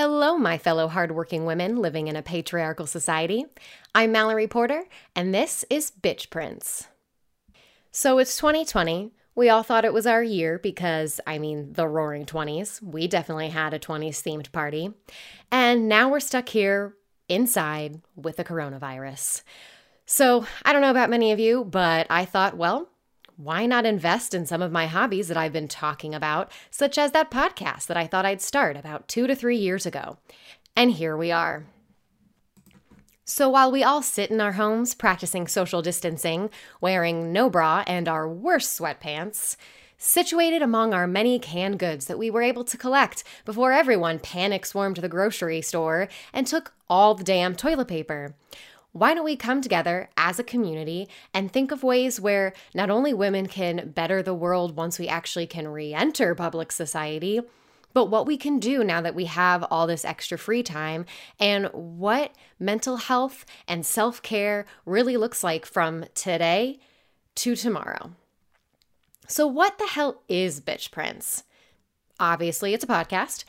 Hello, my fellow hardworking women living in a patriarchal society. I'm Mallory Porter, and this is Bitch Prints. So it's 2020. We all thought it was our year because, I mean, the roaring 20s. We definitely had a 20s themed party. And now we're stuck here inside with the coronavirus. So I don't know about many of you, but I thought, well, why not invest in some of my hobbies that I've been talking about, such as that podcast that I thought I'd start about two to three years ago? And here we are. So while we all sit in our homes practicing social distancing, wearing no bra and our worst sweatpants, situated among our many canned goods that we were able to collect before everyone panic swarmed the grocery store and took all the damn toilet paper why don't we come together as a community and think of ways where not only women can better the world once we actually can re enter public society, but what we can do now that we have all this extra free time and what mental health and self care really looks like from today to tomorrow. So, what the hell is Bitch Prints? Obviously, it's a podcast,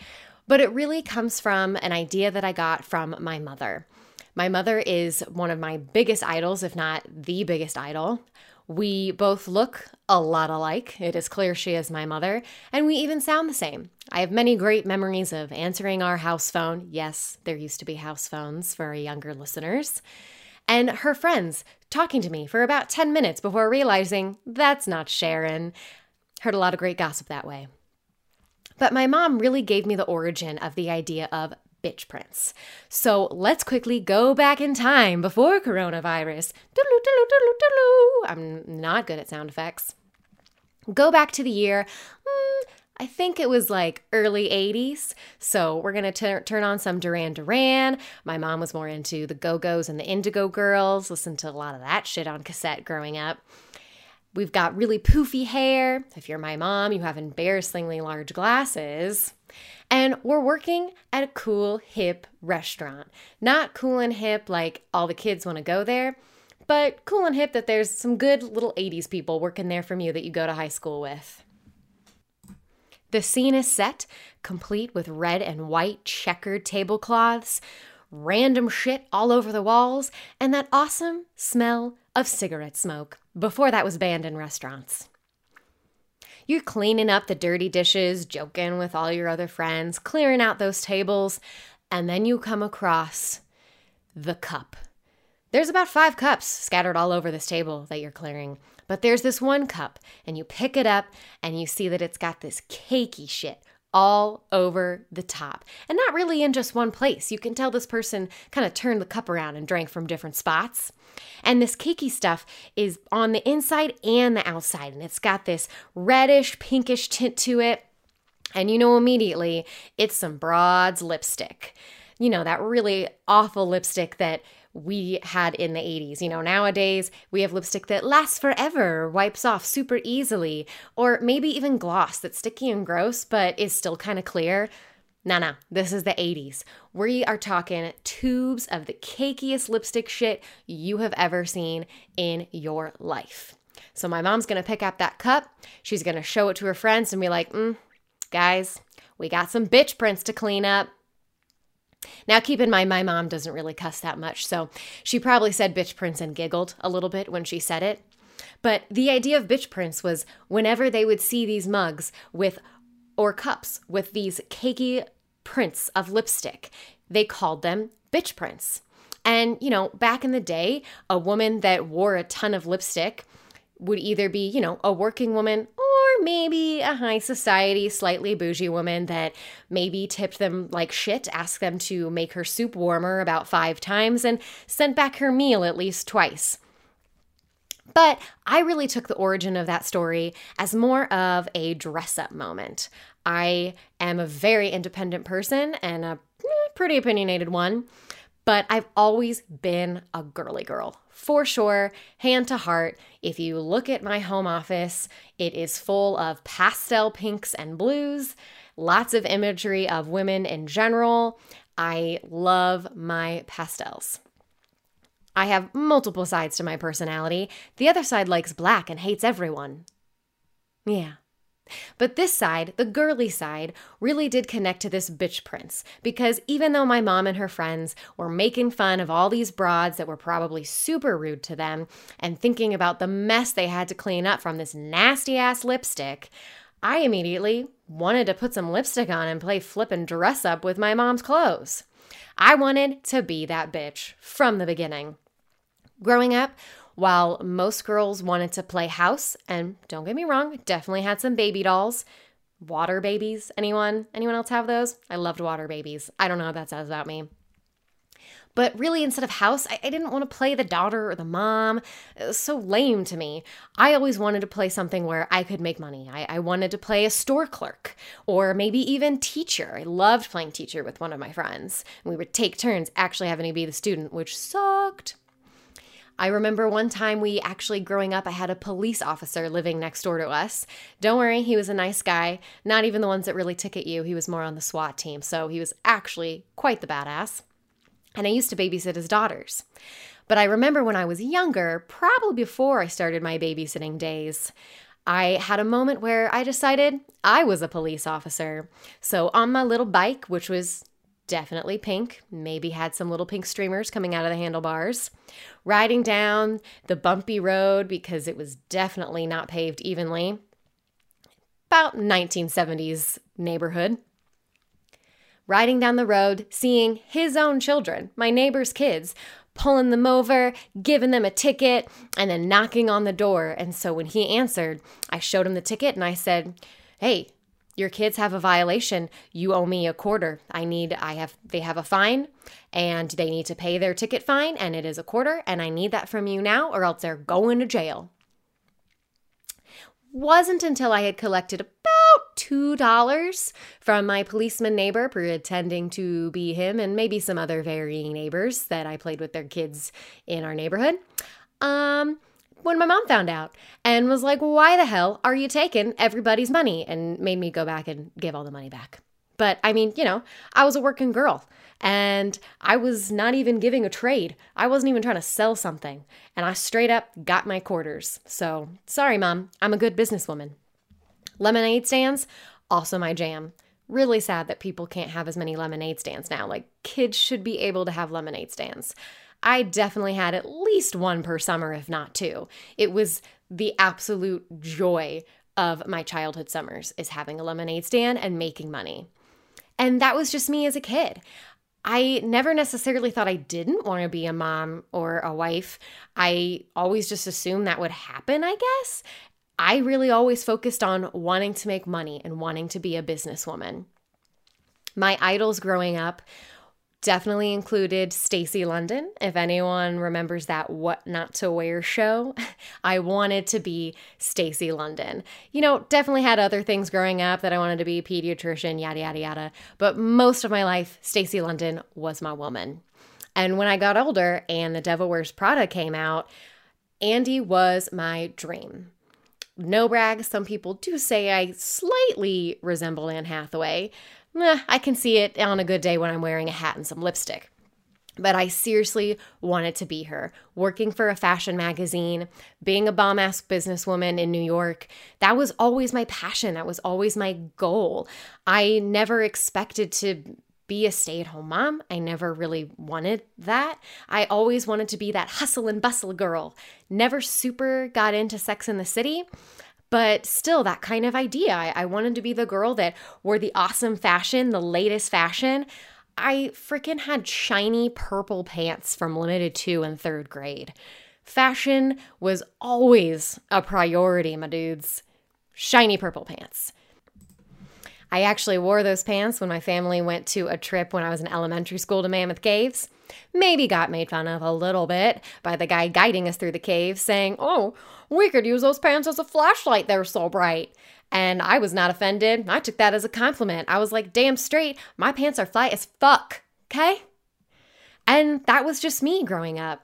but it really comes from an idea that I got from my mother. My mother is one of my biggest idols, if not the biggest idol. We both look a lot alike. It is clear she is my mother, and we even sound the same. I have many great memories of answering our house phone. Yes, there used to be house phones for our younger listeners. And her friends talking to me for about 10 minutes before realizing that's not Sharon. Heard a lot of great gossip that way. But my mom really gave me the origin of the idea of bitch prints. So let's quickly go back in time before coronavirus. I'm not good at sound effects. Go back to the year, mm, I think it was like early 80s. So we're going to turn on some Duran Duran. My mom was more into the Go Go's and the Indigo Girls, listened to a lot of that shit on cassette growing up. We've got really poofy hair. If you're my mom, you have embarrassingly large glasses. And we're working at a cool, hip restaurant. Not cool and hip like all the kids want to go there, but cool and hip that there's some good little 80s people working there from you that you go to high school with. The scene is set, complete with red and white checkered tablecloths, random shit all over the walls, and that awesome smell of cigarette smoke before that was banned in restaurants. You're cleaning up the dirty dishes, joking with all your other friends, clearing out those tables, and then you come across the cup. There's about five cups scattered all over this table that you're clearing, but there's this one cup, and you pick it up and you see that it's got this cakey shit all over the top. And not really in just one place. You can tell this person kind of turned the cup around and drank from different spots. And this cakey stuff is on the inside and the outside. And it's got this reddish, pinkish tint to it. And you know immediately it's some Broad's lipstick. You know, that really awful lipstick that we had in the 80s. You know, nowadays we have lipstick that lasts forever, wipes off super easily, or maybe even gloss that's sticky and gross but is still kind of clear. Nah, nah, this is the 80s. We are talking tubes of the cakiest lipstick shit you have ever seen in your life. So my mom's gonna pick up that cup, she's gonna show it to her friends and be like, mm, guys, we got some bitch prints to clean up. Now, keep in mind, my mom doesn't really cuss that much, so she probably said bitch prints and giggled a little bit when she said it. But the idea of bitch prints was whenever they would see these mugs with, or cups with these cakey prints of lipstick, they called them bitch prints. And, you know, back in the day, a woman that wore a ton of lipstick would either be, you know, a working woman maybe a high society, slightly bougie woman that maybe tipped them like shit, asked them to make her soup warmer about five times, and sent back her meal at least twice. But I really took the origin of that story as more of a dress up moment. I am a very independent person and a eh, pretty opinionated one, but I've always been a girly girl for sure, hand to heart. If you look at my home office, it is full of pastel pinks and blues, lots of imagery of women in general. I love my pastels. I have multiple sides to my personality. The other side likes black and hates everyone. Yeah. But this side, the girly side, really did connect to this bitch prints because even though my mom and her friends were making fun of all these broads that were probably super rude to them and thinking about the mess they had to clean up from this nasty ass lipstick, I immediately wanted to put some lipstick on and play flip and dress up with my mom's clothes. I wanted to be that bitch from the beginning. Growing up, while most girls wanted to play house, and don't get me wrong, definitely had some baby dolls. Water babies, anyone? Anyone else have those? I loved water babies. I don't know what that says about me. But really, instead of house, I, I, didn't want to play the daughter or the mom. It was so lame to me. I always wanted to play something where I could make money. I, I wanted to play a store clerk or maybe even teacher. I loved playing teacher with one of my friends. We would take turns actually having to be the student, which sucked. I remember one time we actually growing up, I had a police officer living next door to us. Don't worry, he was a nice guy. Not even the ones that really ticket you. He was more on the SWAT team, so he was actually quite the badass. And I used to babysit his daughters. But I remember when I was younger, probably before I started my babysitting days, I had a moment where I decided I was a police officer. So on my little bike, which was definitely pink, maybe had some little pink streamers coming out of the handlebars. Riding down the bumpy road because it was definitely not paved evenly. About 1970s neighborhood. Riding down the road, seeing his own children, my neighbor's kids, pulling them over, giving them a ticket, and then knocking on the door. And so when he answered, I showed him the ticket and I said, Hey, your kids have a violation you owe me a quarter i need i have they have a fine and they need to pay their ticket fine and it is a quarter and i need that from you now or else they're going to jail wasn't until i had collected about two dollars from my policeman neighbor pretending to be him and maybe some other varying neighbors that i played with their kids in our neighborhood um when my mom found out and was like, Why the hell are you taking everybody's money? and made me go back and give all the money back. But I mean, you know, I was a working girl and I was not even giving a trade. I wasn't even trying to sell something. And I straight up got my quarters. So sorry, mom, I'm a good businesswoman. Lemonade stands, also my jam. Really sad that people can't have as many lemonade stands now. Like, kids should be able to have lemonade stands. I definitely had at least one per summer, if not two. It was the absolute joy of my childhood summers is having a lemonade stand and making money. And that was just me as a kid. I never necessarily thought I didn't want to be a mom or a wife. I always just assumed that would happen, I guess. I really always focused on wanting to make money and wanting to be a businesswoman. My idols growing up definitely included Stacy London. If anyone remembers that What Not to Wear show, I wanted to be Stacy London. You know, definitely had other things growing up that I wanted to be pediatrician, yada yada yada, but most of my life Stacy London was my woman. And when I got older and The Devil Wears Prada came out, Andy was my dream. No brag, some people do say I slightly resemble Anne Hathaway, eh, I can see it on a good day when I'm wearing a hat and some lipstick. But I seriously wanted to be her. Working for a fashion magazine, being a bomb ass businesswoman in New York, that was always my passion. That was always my goal. I never expected to be a stay at home mom. I never really wanted that. I always wanted to be that hustle and bustle girl. Never super got into Sex in the City but still that kind of idea. I, I wanted to be the girl that wore the awesome fashion, the latest fashion. I freaking had shiny purple pants from Limited Too in third grade. Fashion was always a priority, my dudes. Shiny purple pants. I actually wore those pants when my family went to a trip when I was in elementary school to Mammoth Caves. Maybe got made fun of a little bit by the guy guiding us through the cave, saying, Oh, we could use those pants as a flashlight, they're so bright. And I was not offended. I took that as a compliment. I was like, damn straight, my pants are fly as fuck, okay? And that was just me growing up.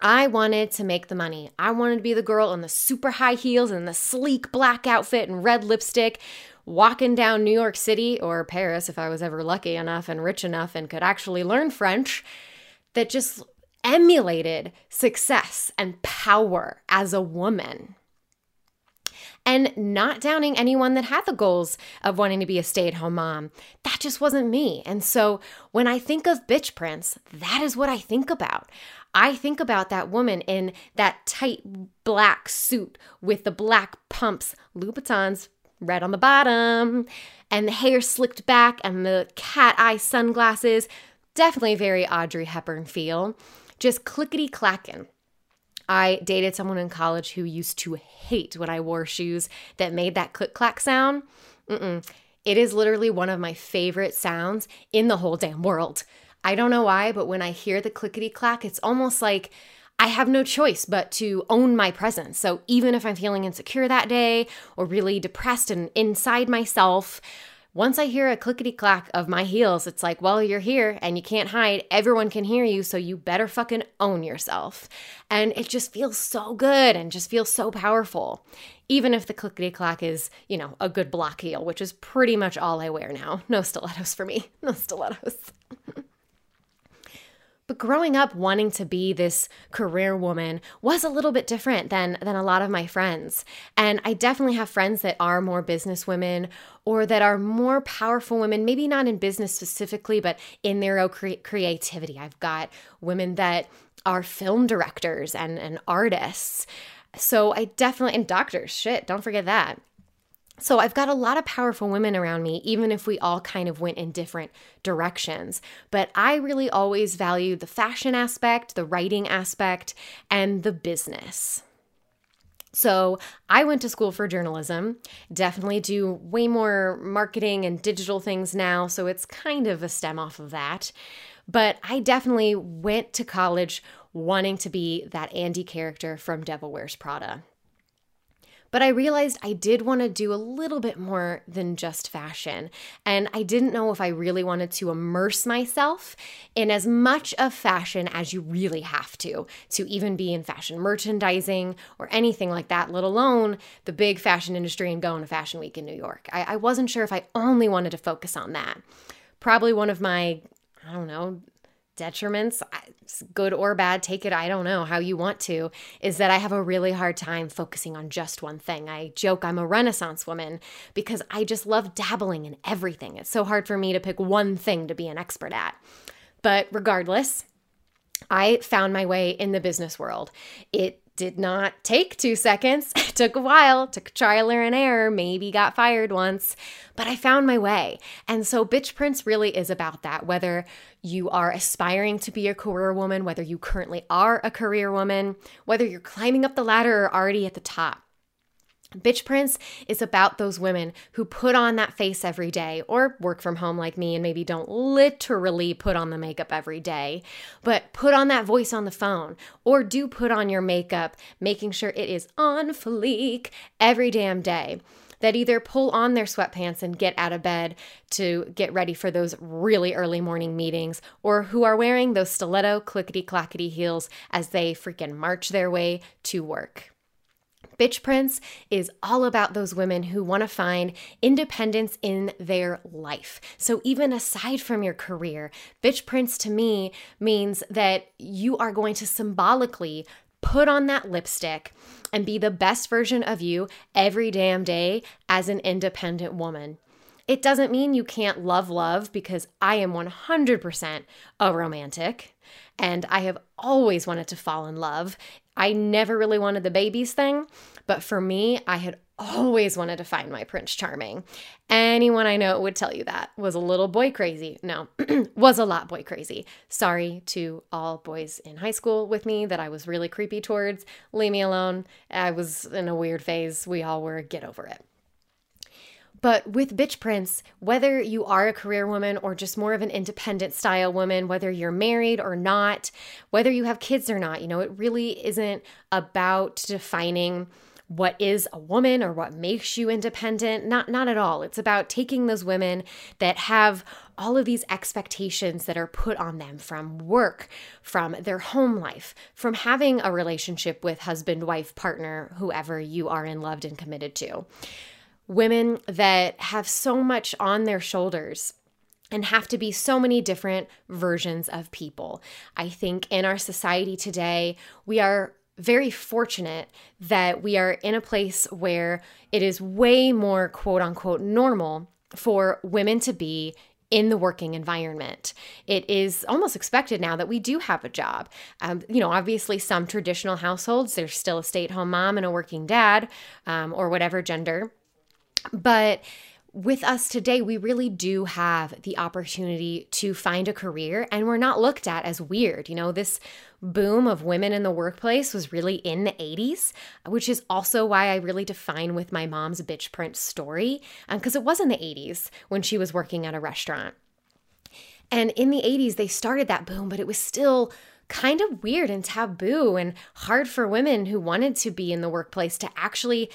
I wanted to make the money. I wanted to be the girl in the super high heels and the sleek black outfit and red lipstick, walking down New York City or Paris if I was ever lucky enough and rich enough and could actually learn French, that just emulated success and power as a woman. And not downing anyone that had the goals of wanting to be a stay at home mom. That just wasn't me. And so when I think of Bitch Prints, that is what I think about. I think about that woman in that tight black suit with the black pumps, Louboutins, red on the bottom, and the hair slicked back and the cat eye sunglasses. Definitely very Audrey Hepburn feel. Just clickety clacking. I dated someone in college who used to hate when I wore shoes that made that click clack sound. Mm-mm. It is literally one of my favorite sounds in the whole damn world. I don't know why, but when I hear the clickety clack, it's almost like I have no choice but to own my presence. So even if I'm feeling insecure that day or really depressed and inside myself, once I hear a clickety clack of my heels, it's like, well, you're here and you can't hide. Everyone can hear you, so you better fucking own yourself. And it just feels so good and just feels so powerful. Even if the clickety clack is, you know, a good block heel, which is pretty much all I wear now. No stilettos for me. No stilettos. But growing up wanting to be this career woman was a little bit different than than a lot of my friends. And I definitely have friends that are more business women or that are more powerful women, maybe not in business specifically, but in their own cre- creativity. I've got women that are film directors and, and artists. So I definitely, and doctors, shit, don't forget that. So I've got a lot of powerful women around me, even if we all kind of went in different directions. But I really always valued the fashion aspect, the writing aspect, and the business. So I went to school for journalism, definitely do way more marketing and digital things now, so it's kind of a stem off of that. But I definitely went to college wanting to be that Andy character from Devil Wears Prada. But I realized I did want to do a little bit more than just fashion. And I didn't know if I really wanted to immerse myself in as much of fashion as you really have to, to even be in fashion merchandising or anything like that, let alone the big fashion industry and going to Fashion Week in New York. I, I wasn't sure if I only wanted to focus on that. Probably one of my I don't know, detriments, good or bad, take it, I don't know how you want to, is that I have a really hard time focusing on just one thing. I joke I'm a renaissance woman because I just love dabbling in everything. It's so hard for me to pick one thing to be an expert at. But regardless, I found my way in the business world. It did not take two seconds. It took a while, took trial and error, maybe got fired once, but I found my way. And so, Bitch Prints really is about that. Whether you are aspiring to be a career woman, whether you currently are a career woman, whether you're climbing up the ladder or already at the top, Bitch Prints is about those women who put on that face every day or work from home like me and maybe don't literally put on the makeup every day, but put on that voice on the phone or do put on your makeup, making sure it is on fleek every damn day. That either pull on their sweatpants and get out of bed to get ready for those really early morning meetings, or who are wearing those stiletto clickety clackety heels as they freaking march their way to work. Bitch Prints is all about those women who want to find independence in their life. So, even aside from your career, Bitch Prints to me means that you are going to symbolically put on that lipstick and be the best version of you every damn day as an independent woman. It doesn't mean you can't love love because I am 100% a romantic and I have always wanted to fall in love. I never really wanted the babies thing, but for me, I had always wanted to find my Prince Charming. Anyone I know would tell you that was a little boy crazy. No, was a lot boy crazy. Sorry to all boys in high school with me that I was really creepy towards. Leave me alone. I was in a weird phase. We all were. Get over it. But with Bitch Prints, whether you are a career woman or just more of an independent style woman, whether you're married or not, whether you have kids or not, you know, it really isn't about defining what is a woman or what makes you independent. Not not at all. It's about taking those women that have all of these expectations that are put on them from work from their home life from having a relationship with husband wife partner whoever you are in loved and committed to women that have so much on their shoulders and have to be so many different versions of people. I think in our society today, we are very fortunate that we are in a place where it is way more quote unquote normal for women to be in the working environment. It is almost expected now that we do have a job. Um, you know, obviously, some traditional households, there's still a stay at home mom and a working dad, um, or whatever gender. But with us today, we really do have the opportunity to find a career and we're not looked at as weird. You know, this boom of women in the workplace was really in the 80s, which is also why I really define with my mom's bitch print story, because um, it was in the 80s when she was working at a restaurant. And in the 80s, they started that boom, but it was still kind of weird and taboo and hard for women who wanted to be in the workplace to actually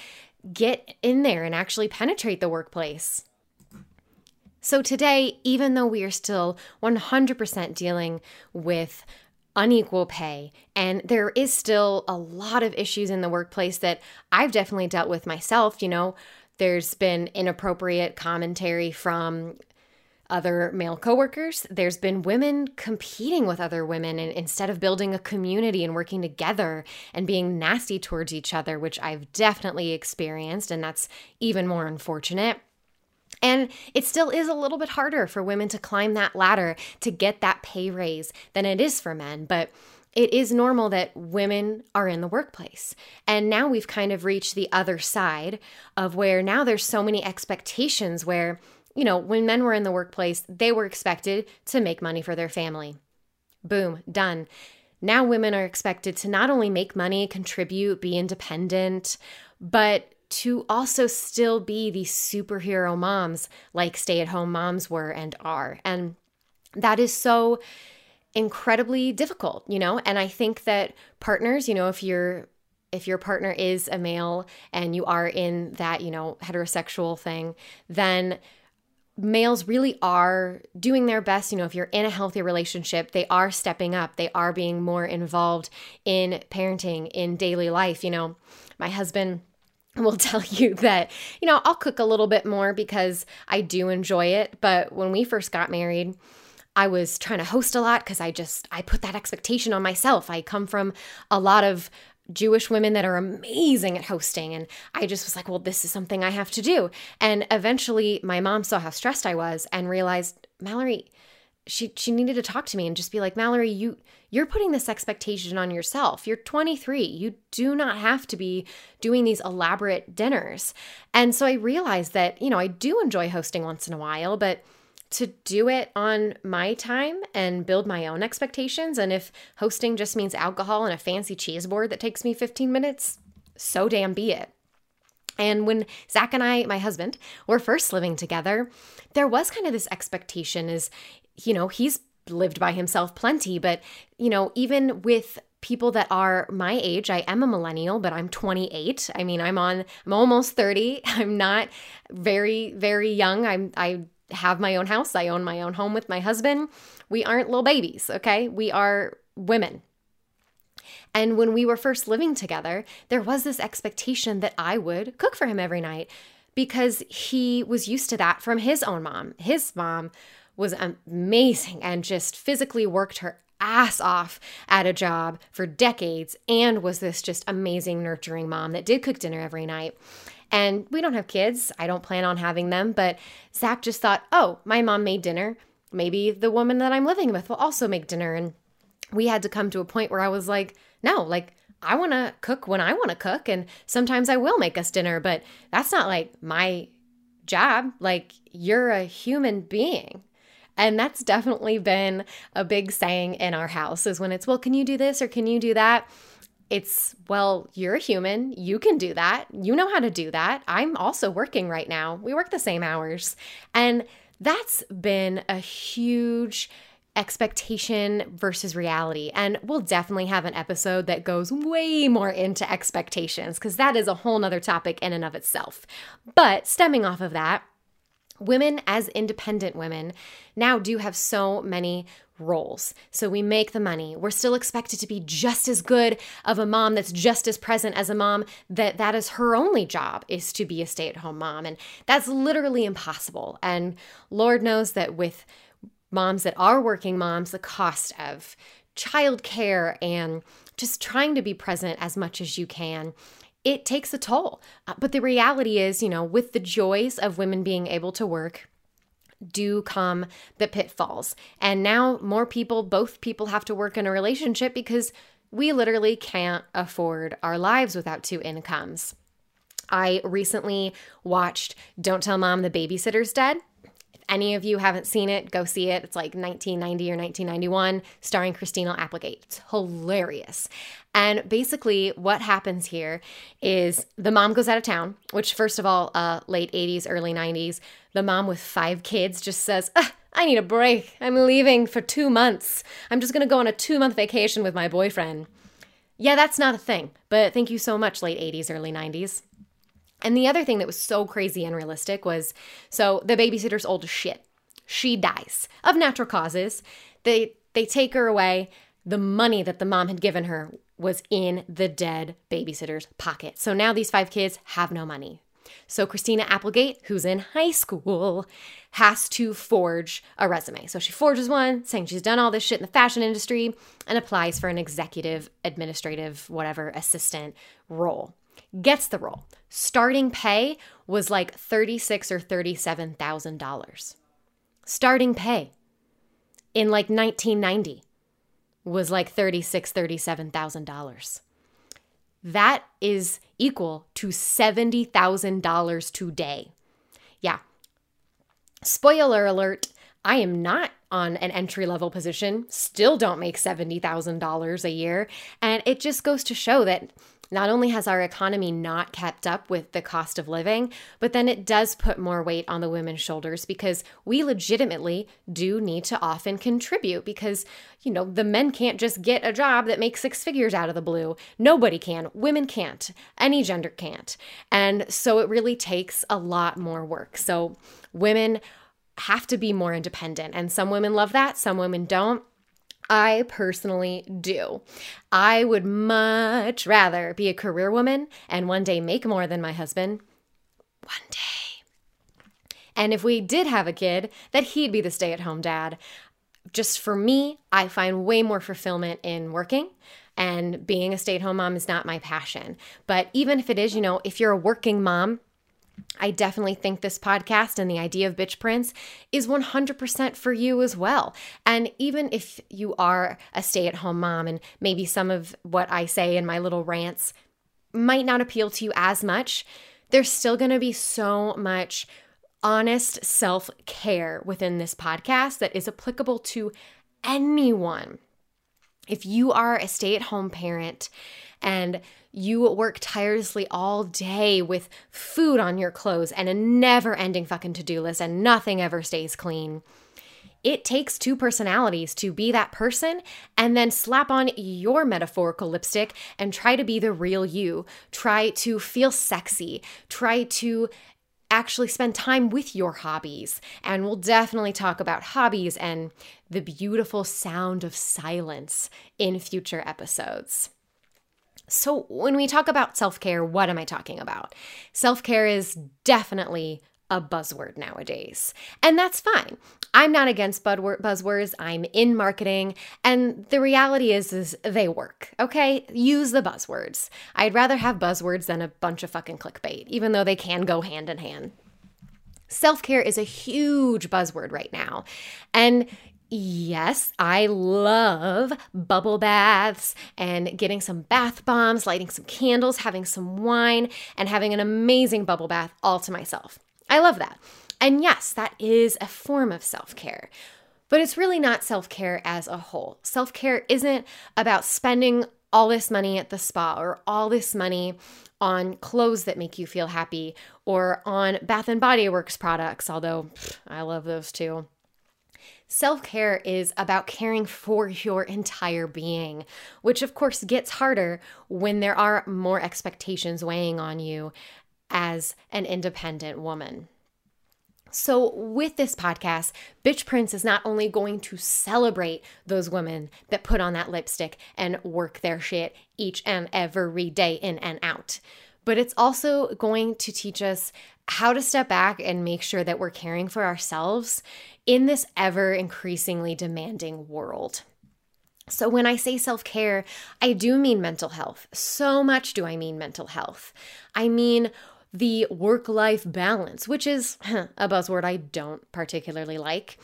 get in there and actually penetrate the workplace. So, today, even though we are still 100% dealing with unequal pay, and there is still a lot of issues in the workplace that I've definitely dealt with myself, you know, there's been inappropriate commentary from other male coworkers. There's been women competing with other women and instead of building a community and working together and being nasty towards each other, which I've definitely experienced, and that's even more unfortunate. And it still is a little bit harder for women to climb that ladder to get that pay raise than it is for men. But it is normal that women are in the workplace. And now we've kind of reached the other side of where now there's so many expectations where you know, when men were in the workplace, they were expected to make money for their family. Boom, done. Now women are expected to not only make money, contribute, be independent, but to also still be these superhero moms like stay at home moms were and are. And that is so incredibly difficult, you know? And I think that partners, you know, if you're if your partner is a male and you are in that, you know, heterosexual thing, then males really are doing their best. You know, if you're in a healthy relationship, they are stepping up, they are being more involved in parenting, in daily life. You know, my husband will tell you that, you know, I'll cook a little bit more because I do enjoy it. But when we first got married, I was trying to host a lot because I just I put that expectation on myself. I come from a lot of Jewish women that are amazing at hosting. And I just was like, well, this is something I have to do. And eventually my mom saw how stressed I was and realized, Mallory, she she needed to talk to me and just be like, Mallory, you you're putting this expectation on yourself. You're 23. You do not have to be doing these elaborate dinners. And so I realized that, you know, I do enjoy hosting once in a while, but to do it on my time and build my own expectations. And if hosting just means alcohol and a fancy cheese board that takes me 15 minutes, so damn be it. And when Zach and I, my husband, were first living together, there was kind of this expectation is, you know, he's lived by himself plenty, but, you know, even with people that are my age. I am a millennial, but I'm 28. I mean, I'm on I'm almost 30. I'm not very very young. I'm I have my own house. I own my own home with my husband. We aren't little babies, okay? We are women. And when we were first living together, there was this expectation that I would cook for him every night because he was used to that from his own mom. His mom was amazing and just physically worked her ass off at a job for decades and was this just amazing, nurturing mom that did cook dinner every night. And we don't have kids. I don't plan on having them. But Zach just thought, oh, my mom made dinner. Maybe the woman that I'm living with will also make dinner. And we had to come to a point where I was like, no, like, I want to cook when I want to cook. And sometimes I will make us dinner, but that's not like my job. Like, you're a human being. And that's definitely been a big saying in our house is when it's, well, can you do this or can you do that? It's, well, you're a human. You can do that. You know how to do that. I'm also working right now. We work the same hours. And that's been a huge expectation versus reality. And we'll definitely have an episode that goes way more into expectations because that is a whole nother topic in and of itself. But stemming off of that, women as independent women now do have so many roles. So we make the money. We're still expected to be just as good of a mom that's just as present as a mom that that is her only job is to be a stay-at-home mom and that's literally impossible. And Lord knows that with moms that are working moms, the cost of childcare and just trying to be present as much as you can it takes a toll. Uh, but the reality is, you know, with the joys of women being able to work, do come the pitfalls. And now more people, both people have to work in a relationship because we literally can't afford our lives without two incomes. I recently watched Don't Tell Mom the Babysitter's Dead any of you haven't seen it, go see it. It's like 1990 or 1991, starring Christina Applegate. It's hilarious. And basically, what happens here is the mom goes out of town, which, first of all, uh, late 80s, early 90s, the mom with five kids just says, ah, I need a break. I'm leaving for two months. I'm just going to go on a two month vacation with my boyfriend. Yeah, that's not a thing, but thank you so much, late 80s, early 90s. And the other thing that was so crazy and realistic was so the babysitter's old as shit. She dies of natural causes. They they take her away. The money that the mom had given her was in the dead babysitter's pocket. So now these five kids have no money. So Christina Applegate, who's in high school, has to forge a resume. So she forges one saying she's done all this shit in the fashion industry and applies for an executive, administrative, whatever assistant role gets the role. Starting pay was like thirty-six or thirty-seven thousand dollars. Starting pay in like 1990 was like thirty-six, thirty-seven thousand dollars. That is equal to seventy thousand dollars today. Yeah. Spoiler alert: I am not on an entry level position, still don't make $70,000 a year. And it just goes to show that not only has our economy not kept up with the cost of living, but then it does put more weight on the women's shoulders because we legitimately do need to often contribute because, you know, the men can't just get a job that makes six figures out of the blue. Nobody can. Women can't. Any gender can't. And so it really takes a lot more work. So women have to be more independent. And some women love that, some women don't. I personally do. I would much rather be a career woman and one day make more than my husband. One day. And if we did have a kid, that he'd be the stay at home dad. Just for me, I find way more fulfillment in working and being a stay at home mom is not my passion. But even if it is, you know, if you're a working mom, I definitely think this podcast and the idea of Bitch Prints is 100% for you as well. And even if you are a stay at home mom and maybe some of what I say in my little rants might not appeal to you as much, there's still going to be so much honest self care within this podcast that is applicable to anyone. If you are a stay at home parent and you work tirelessly all day with food on your clothes and a never ending fucking to do list, and nothing ever stays clean. It takes two personalities to be that person and then slap on your metaphorical lipstick and try to be the real you. Try to feel sexy. Try to actually spend time with your hobbies. And we'll definitely talk about hobbies and the beautiful sound of silence in future episodes. So, when we talk about self care, what am I talking about? Self care is definitely a buzzword nowadays, and that's fine. I'm not against buzzwords. I'm in marketing, and the reality is, is they work. Okay, use the buzzwords. I'd rather have buzzwords than a bunch of fucking clickbait, even though they can go hand in hand. Self care is a huge buzzword right now. And Yes, I love bubble baths and getting some bath bombs, lighting some candles, having some wine, and having an amazing bubble bath all to myself. I love that. And yes, that is a form of self care. But it's really not self care as a whole. Self care isn't about spending all this money at the spa or all this money on clothes that make you feel happy or on Bath and Body Works products, although pff, I love those too. Self care is about caring for your entire being, which of course gets harder when there are more expectations weighing on you as an independent woman. So, with this podcast, Bitch Prints is not only going to celebrate those women that put on that lipstick and work their shit each and every day in and out, but it's also going to teach us how to step back and make sure that we're caring for ourselves in this ever increasingly demanding world. So, when I say self care, I do mean mental health. So much do I mean mental health. I mean the work life balance, which is a buzzword I don't particularly like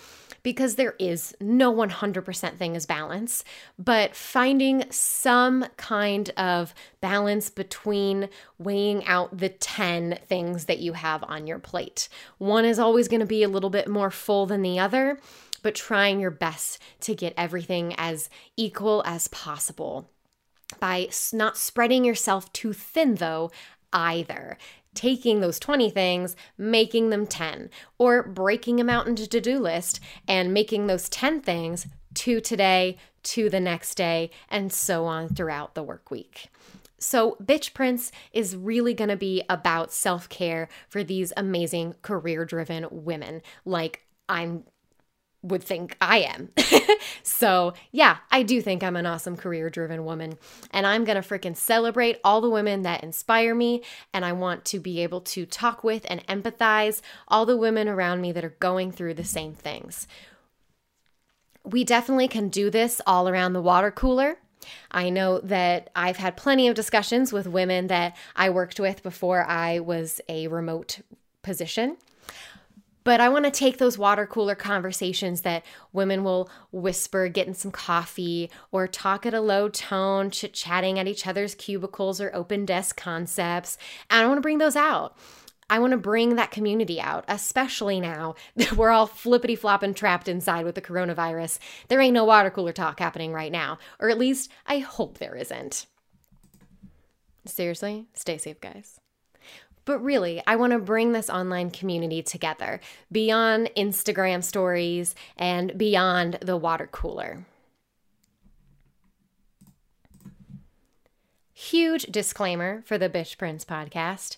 because there is no 100% thing as balance, but finding some kind of balance between weighing out the 10 things that you have on your plate. One is always going to be a little bit more full than the other, but trying your best to get everything as equal as possible by not spreading yourself too thin, though, either taking those 20 things, making them 10, or breaking them out into to do list and making those 10 things to today, to the next day, and so on throughout the work week. So, Bitch Prints is really going to be about self care for these amazing career driven women like I'm would think I am. so, yeah, I do think I'm an awesome career driven woman. And I'm going to freaking celebrate all the women that inspire me. And I want to be able to talk with and empathize all the women around me that are going through the same things. We definitely can do this all around the water cooler. I know that I've had plenty of discussions with women that I worked with before I was a remote position. But I want to take those water cooler conversations that women will whisper getting some coffee or talk at a low tone, chit chatting at each other's cubicles or open desk concepts. And I want to bring those out. I want to bring that community out, especially now that we're all flippity flopping trapped inside with the coronavirus. There ain't no water cooler talk happening right now, or at least I hope there isn't. Seriously, stay safe, guys. But really, I want to bring this online community together beyond Instagram stories and beyond the water cooler. Huge disclaimer for the Bitch Prints podcast.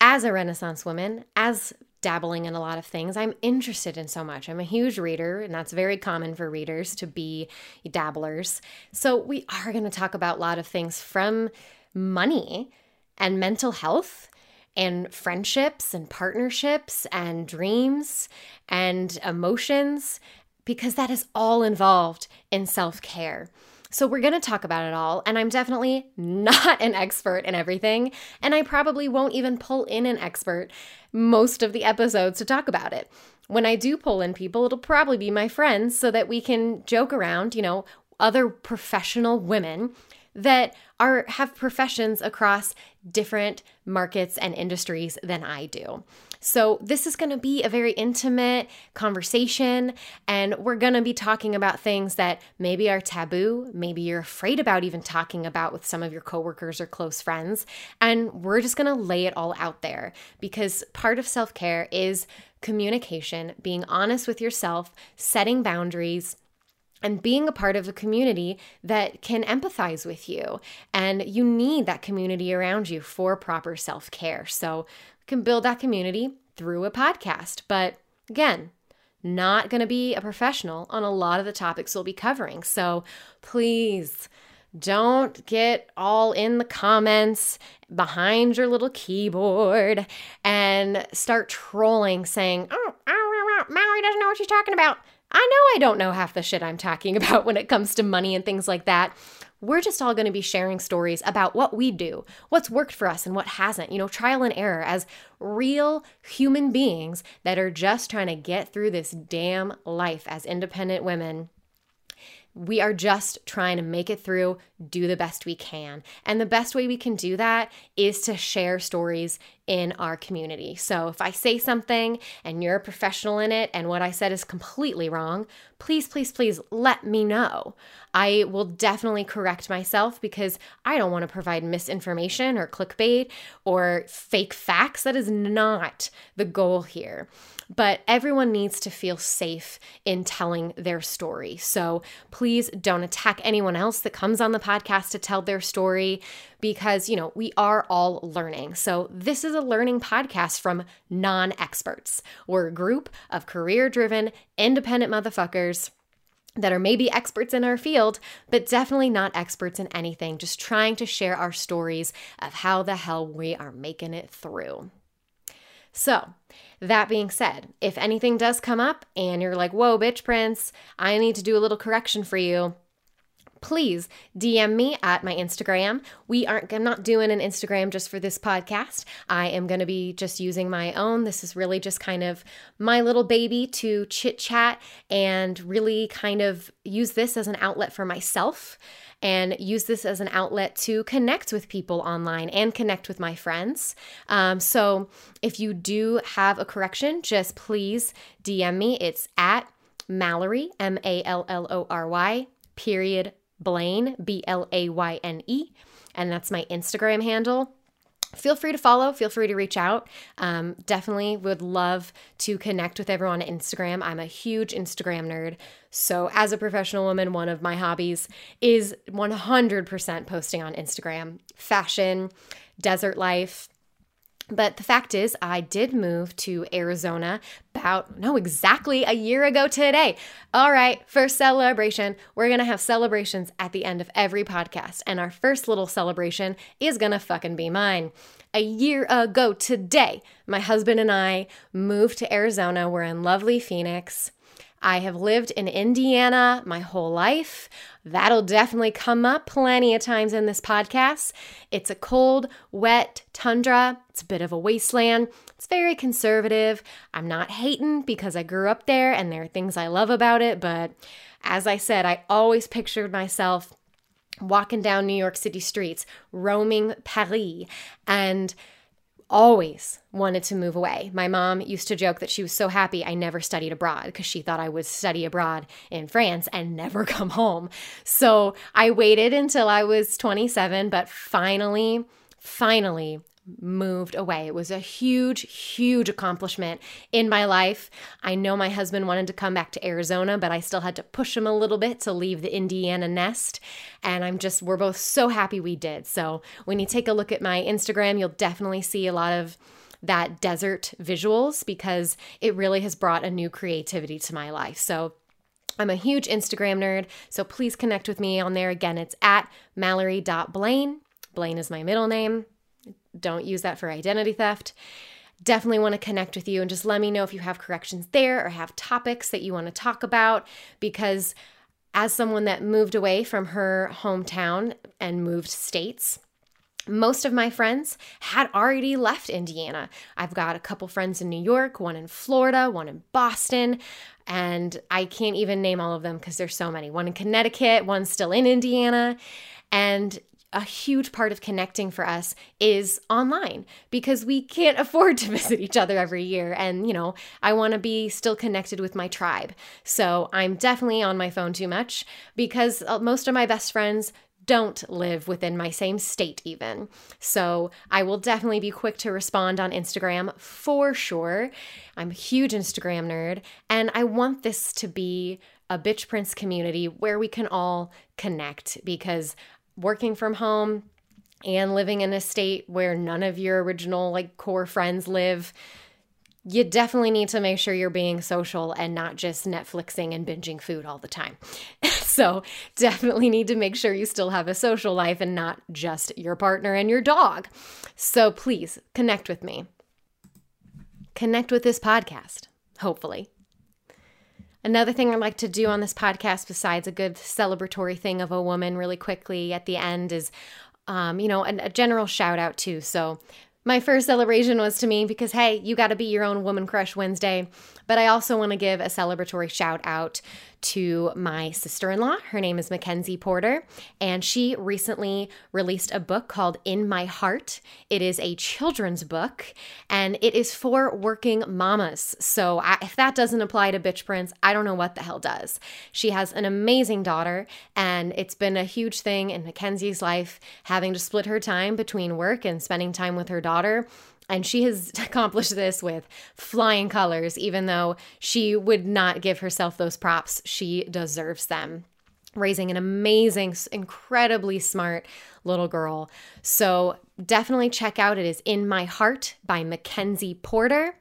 As a Renaissance woman, as dabbling in a lot of things, I'm interested in so much. I'm a huge reader, and that's very common for readers to be dabblers. So, we are going to talk about a lot of things from money and mental health and friendships and partnerships and dreams and emotions because that is all involved in self care. So, we're to talk about it all. And I'm definitely not an expert in everything. And I probably won't even pull in an expert most of the episodes to talk about it. When I do pull in people, it'll probably be my friends so that we can joke around, you know, other professional women that are have professions across different markets and industries than I do. So, this is going to be a very intimate conversation, and we're going to be talking about things that maybe are taboo, maybe you're afraid about even talking about with some of your coworkers or close friends. And we're just going to lay it all out there because part of self care is communication, being honest with yourself, setting boundaries and being a part of a community that can empathize with you. And you need that community around you for proper self care. So, you can build that community through a podcast. But again, not going to be a professional on a lot of the topics we'll be covering. So, please don't get all in the comments behind your little keyboard and start trolling saying, oh, ah, Mallory doesn't know what she's talking about. I know I don't know half the shit I'm talking about when it comes to money and things like that. We're just all going to be sharing stories about what we do, what's worked for us and what hasn't, you know, trial and error as real human beings that are just trying to get through this damn life as independent women we are just trying to make it through, do the best we can. And the best way we can do that is to share stories in our community. So if I say something and you're a professional in it and what I said is completely wrong, please, please, please let me know. I will definitely correct myself because I don't want to provide misinformation or clickbait or fake facts. That is not the goal here but everyone needs to feel safe in telling their story. So please don't attack anyone else that comes on the podcast to tell their story because, you know, we are all learning. So this is a learning podcast from non experts. We're a group of career driven, independent motherfuckers that are maybe experts in our field, but definitely not experts in anything, just trying to share our stories of how the hell we are making it through. So, that being said, if anything does come up and you're like, whoa, bitch, Prince, I need to do a little correction for you, please DM me at my Instagram. We aren't I'm not doing an Instagram just for this podcast. I am going to be just using my own. This is really just kind of my little baby to chit-chat and really kind of use this as an outlet for myself and use this as an outlet to connect with people online and connect with my friends. Um, so if you do have a correction, just please DM me. It's at Mallory, M A L L O R Y, period Blayne, B L A Y N E. And that's my Instagram handle feel free to follow feel free to reach out. Um, definitely would love to connect with everyone on instagram. I'm a huge instagram nerd. So as a professional woman one of my hobbies is 100% posting on instagram. Fashion desert life but the fact is, I did move to Arizona about, no, exactly a year ago today. All right, first celebration. We're going to have celebrations at the end of every podcast. And our first little celebration is going to fucking be mine. A year ago today, my husband and I moved to Arizona. We're in lovely Phoenix. I have lived in Indiana my whole life. That'll definitely come up plenty of times in this podcast. It's a cold, wet tundra. It's a bit of a wasteland. It's very conservative. I'm not hating because I grew up there and there are things I love about it, but as I said, I always pictured myself walking down New York City streets, roaming Paris, and always wanted to move away. My mom used to joke that she was so happy I never studied abroad because she thought I would study abroad in France and never come home. So I waited until I was 27, but finally, finally, moved away. It was a huge, huge accomplishment in my life. I know my husband wanted to come back to Arizona, but I still had to push him a little bit to leave the Indiana nest. And I'm just, we're both so happy we did. So when you take a look at my Instagram, you'll definitely see a lot of that desert visuals because it really has brought a new creativity to my life. So I'm a huge Instagram nerd, so please connect with me on there. Again, it's at mallory.blayne. Blayne is my middle name. Don't use that for identity theft. Definitely want to connect with you and just let me know if you have corrections there or have topics that you want to talk about because as someone that moved away from her hometown and moved states, most of my friends had already left Indiana. I've got a couple friends in New York, one in Florida, one in Boston, and I can't even name all of them because there's so many. One in Connecticut, one still in Indiana. And a huge part of connecting for us is online because we can't afford to visit each other every year. And, you know, I want to be still connected with my tribe. So I'm definitely on my phone too much because uh, most of my best friends don't live within my same state, even. So I will definitely be quick to respond on Instagram for sure. I'm a huge Instagram nerd, and I want this to be a Bitch Prints community where we can all connect because working from home and living in a state where none of your original like core friends live you definitely need to make sure you're being social and not just Netflixing and binging food all the time. so, definitely need to make sure you still have a social life and not just your partner and your dog. So, please connect with me. Connect with this podcast, hopefully. Another thing I'd like to do on this podcast, besides a good celebratory thing of a woman, really quickly at the end, is, um, you know, a, a general shout out too. So, my first celebration was to me because, hey, you got to be your own woman crush Wednesday. But I also want to give a celebratory shout out to my sister in law. Her name is Mackenzie Porter, and she recently released a book called In My Heart. It is a children's book, and it is for working mamas. So I, if that doesn't apply to Bitch Prints, I don't know what the hell does. She has an amazing daughter, and it's been a huge thing in Mackenzie's life having to split her time between work and spending time with her daughter. And she has accomplished this with flying colors, even though she would not give herself those props. She deserves them. Raising an amazing, incredibly smart little girl. So definitely check out It Is In My Heart by Mackenzie Porter.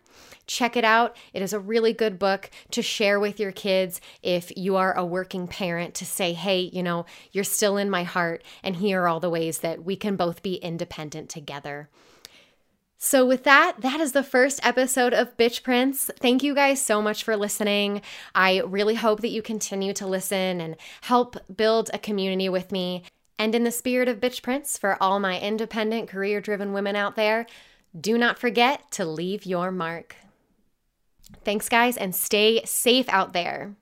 Check it out. It is a really good book to share with your kids if you are a working parent to say, hey, you know, you're still in my heart, and here are all the ways that we can both be independent together. So, with that, that is the first episode of Bitch Prints. Thank you guys so much for listening. I really hope that you continue to listen and help build a community with me. And in the spirit of Bitch Prints, for all my independent, career driven women out there, do not forget to leave your mark. Thanks, guys, and stay safe out there.